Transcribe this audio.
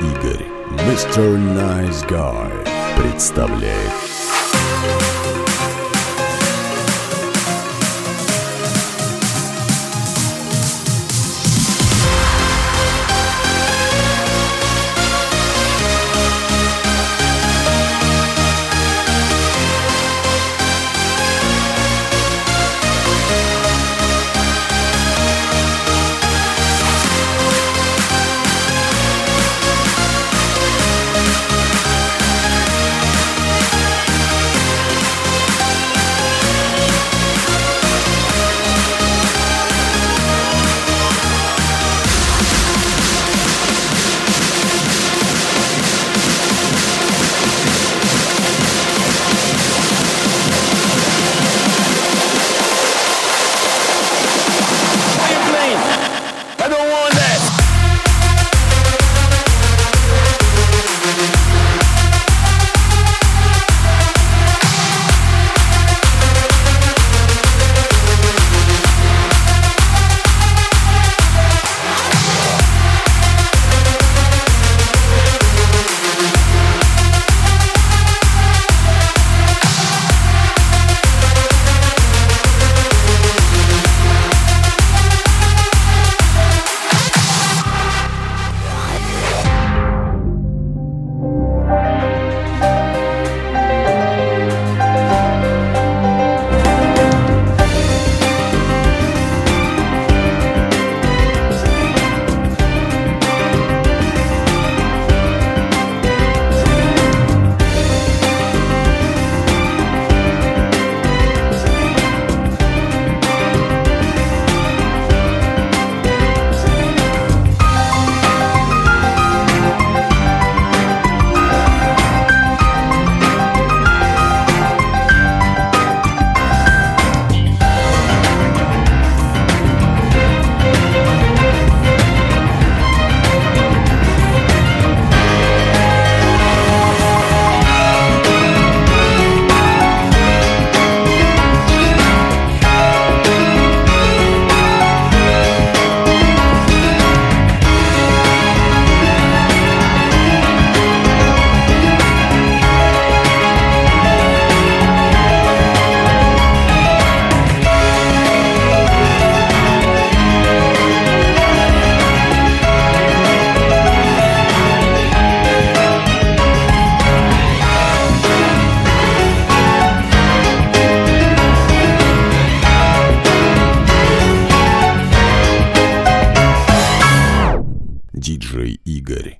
Игорь, Mr. Nice Guy, представляет диджей Игорь.